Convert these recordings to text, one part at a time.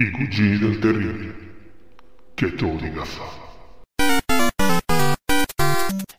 I cugini del terribile. Che tu dica fa?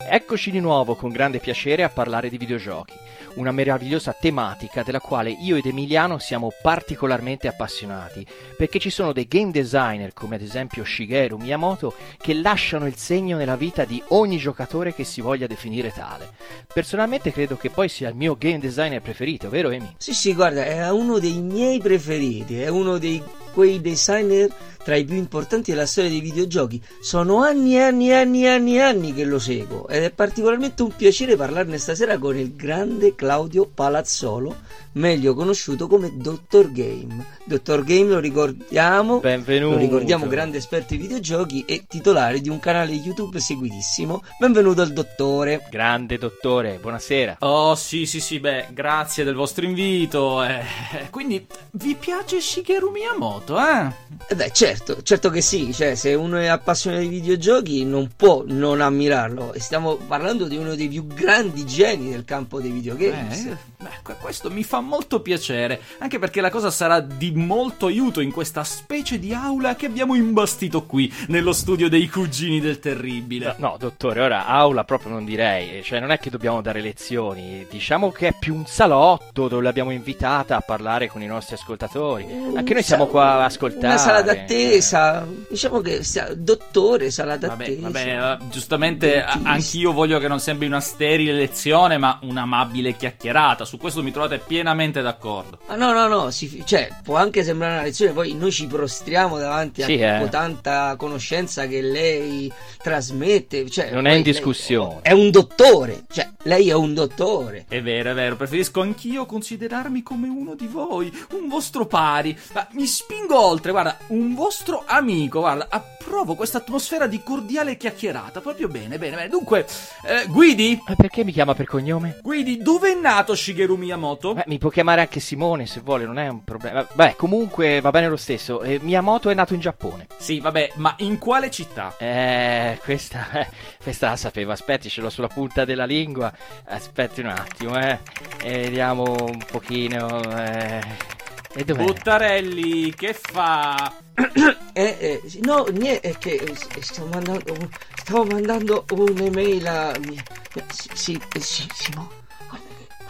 Eccoci di nuovo con grande piacere a parlare di videogiochi, una meravigliosa tematica della quale io ed Emiliano siamo particolarmente appassionati, perché ci sono dei game designer come ad esempio Shigeru Miyamoto che lasciano il segno nella vita di ogni giocatore che si voglia definire tale. Personalmente credo che poi sia il mio game designer preferito, vero Emi? Sì, sì, guarda, è uno dei miei preferiti, è uno dei quei designer tra i più importanti della storia dei videogiochi. Sono anni e anni e anni e anni anni che lo seguo ed è particolarmente un piacere parlarne stasera con il grande Claudio Palazzolo, meglio conosciuto come Dottor Game. Dottor Game lo ricordiamo, Benvenuto. lo ricordiamo grande esperto di videogiochi e titolare di un canale YouTube seguitissimo. Benvenuto al dottore. Grande dottore, buonasera. Oh sì sì sì, beh, grazie del vostro invito. eh. Quindi vi piace Shigeru Miyamoto, eh? Eh beh, certo, certo che sì, cioè se uno è appassionato di videogiochi non può non ammirarlo e stiamo parlando di uno dei più grandi geni del campo dei videogames. Eh, beh, que- questo mi fa molto piacere, anche perché la cosa sarà di molto aiuto in questa specie di aula che abbiamo imbastito qui, nello studio dei cugini del terribile. No, dottore, ora aula proprio non direi, cioè non è che dobbiamo dare lezioni, diciamo che è più un salotto dove l'abbiamo invitata a parlare con i nostri ascoltatori. Anche noi siamo qua a ascoltare. Una sala d'attesa, diciamo che sia dottore, sala Vabbè, d'attesa. vabbè, eh, giustamente anch'io voglio che non sembri una sterile lezione, ma un'amabile chiacchierata. Su questo mi trovate pienamente d'accordo. Ah, no, no, no, si- cioè, può anche sembrare una lezione, poi noi ci prostriamo davanti Sì, a eh. tanta conoscenza che lei trasmette. Cioè, Non è in discussione. È un dottore, cioè, lei è un dottore. È vero, è vero, preferisco anch'io considerarmi come uno di voi, un vostro pari. Ma mi spingo oltre, guarda, un vostro amico, guarda, approvo questa atmosfera di cordiale chiacchierata, proprio bene, bene, bene. Dunque, eh, Guidi? Eh, Perché mi chiama per cognome? Guidi, dove è nato Shigeru Miyamoto? Beh, mi può chiamare anche Simone se vuole, non è un problema. Beh, comunque va bene lo stesso. Eh, Miyamoto è nato in Giappone. Sì, vabbè, ma in quale città? Eh, questa, eh, questa la sapevo. Aspetti, ce l'ho sulla punta della lingua. Aspetti un attimo, eh. E vediamo un pochino. Eh. E dov'è? Buttarelli, che fa? Eh, eh, no, niente, è che eh, stavo mandando, un- stavo mandando un'email a... Sì, sì, eh, sì, sì, no.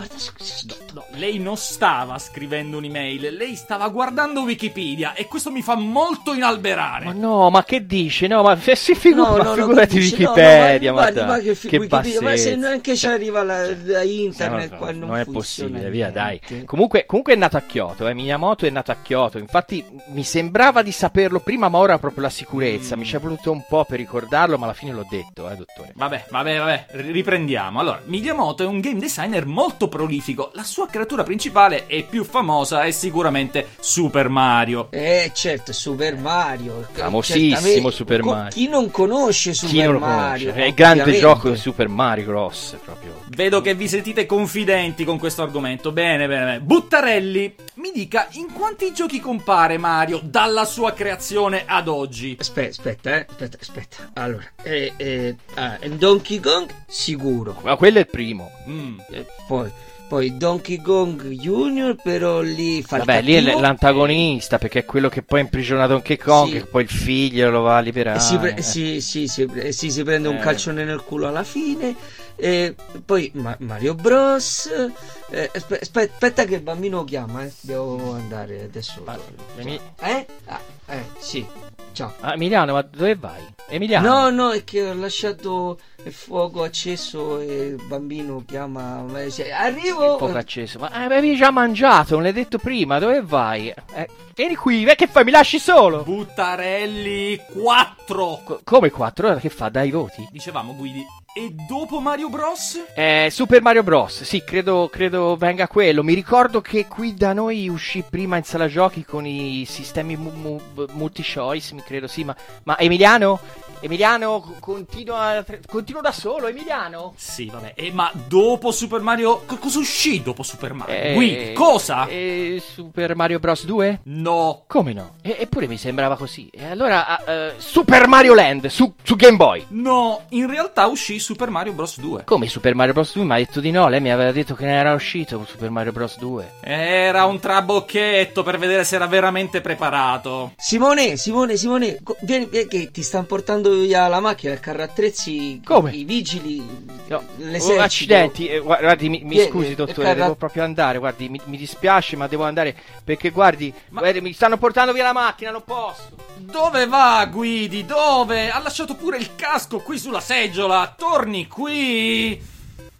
Guarda, No, lei non stava scrivendo un'email, lei stava guardando Wikipedia e questo mi fa molto inalberare. Ma no, ma che dice? No, ma si figu- No, no, no, figurati dici, no, no, Wikipedia, ma, ma, guarda, ma che, fi- che Wikipedia, ma se neanche ci arriva la, da internet No, qua no, non, non è possibile, via, dai. Comunque, comunque è nato a Kyoto, eh. Miyamoto è nato a Kyoto. Infatti, mi sembrava di saperlo prima, ma ora proprio la sicurezza. Mm. Mi ci è voluto un po' per ricordarlo, ma alla fine l'ho detto, eh, dottore. Vabbè, vabbè, vabbè, ri- riprendiamo. Allora, Miyamoto è un game designer molto prolifico. La sua creatura principale e più famosa è sicuramente Super Mario. Eh certo, Super Mario. Famosissimo. Super Mario. Chi non conosce Super Chi non lo Mario? conosce? È il grande gioco di Super Mario Bros. Proprio. Vedo che vi sentite confidenti con questo argomento. Bene, bene, bene. Buttarelli, mi dica in quanti giochi compare Mario dalla sua creazione ad oggi? Aspetta, aspetta, eh. Aspetta, aspetta. Allora, eh, eh, ah, Donkey Kong sicuro. Ma quello è il primo. Mm. Eh, poi, poi Donkey Kong Junior, però lì fa Vabbè, lì è l- l'antagonista, perché è quello che poi imprigiona Donkey Kong, Sì. e poi il figlio lo va a liberare. Si, pre- eh. sì, sì, sì, eh, sì, si prende un Eh. calcione nel culo alla fine. E poi Ma- Mario Bros. Eh, aspe- aspe- aspetta che il bambino chiama, eh. Devo andare adesso. Emi- Eh? Ah, eh, sì. Ciao. Ah, Emiliano, ma dove vai? Emiliano? No, no, è che ho lasciato fuoco acceso e il bambino chiama cioè, arrivo Poco acceso. Ma eh, avevi già mangiato, non l'hai detto prima, dove vai? Eh, vieni qui, eh, che fai? Mi lasci solo? Buttarelli 4. Co- come 4 ore che fa? Dai voti? Dicevamo Guidi. E dopo Mario Bros? Eh, Super Mario Bros. Sì, credo, credo venga quello. Mi ricordo che qui da noi uscì prima in sala giochi con i sistemi mu- mu- multi-choice, mi credo, sì, ma, ma Emiliano? Emiliano, c- continua, continuo da solo, Emiliano? Sì, vabbè. E ma dopo Super Mario. co- cosa uscì dopo Super Mario? Eh, Guidi, cosa? eh, Super Mario Bros. 2? No. Come no? E- eppure mi sembrava così. E allora, eh, Super Mario Land su, su Game Boy. No, in realtà uscì Super Mario Bros 2. Come Super Mario Bros. 2? Mi ha detto di no, lei mi aveva detto che ne era uscito Super Mario Bros. 2. Era un trabocchetto per vedere se era veramente preparato. Simone Simone Simone vieni, vieni che ti stanno portando via la macchina il carro attrezzi Come? I vigili No, l'esercito oh, accidenti, eh, gua- guardi, mi, mi Vieni, scusi il dottore, carra- devo proprio andare, guardi, mi, mi dispiace ma devo andare perché guardi, guardi, mi stanno portando via la macchina, non posso. Dove va Guidi? Dove? Ha lasciato pure il casco qui sulla seggiola. Torni qui.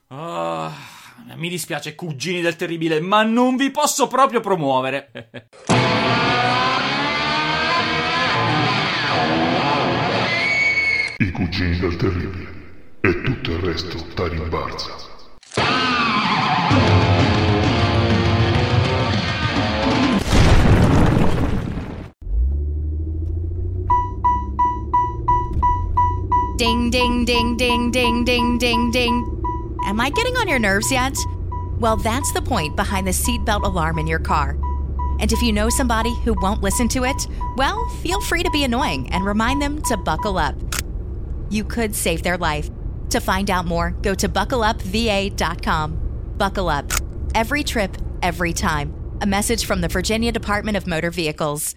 Ah, mi dispiace, cugini del terribile, ma non vi posso proprio promuovere. I cugini del terribile. E tutto il resto da rimbalza. Ding, ding, ding, ding, ding, ding, ding, ding. Am I getting on your nerves yet? Well, that's the point behind the seatbelt alarm in your car. And if you know somebody who won't listen to it, well, feel free to be annoying and remind them to buckle up. You could save their life. To find out more, go to buckleupva.com. Buckle up. Every trip, every time. A message from the Virginia Department of Motor Vehicles.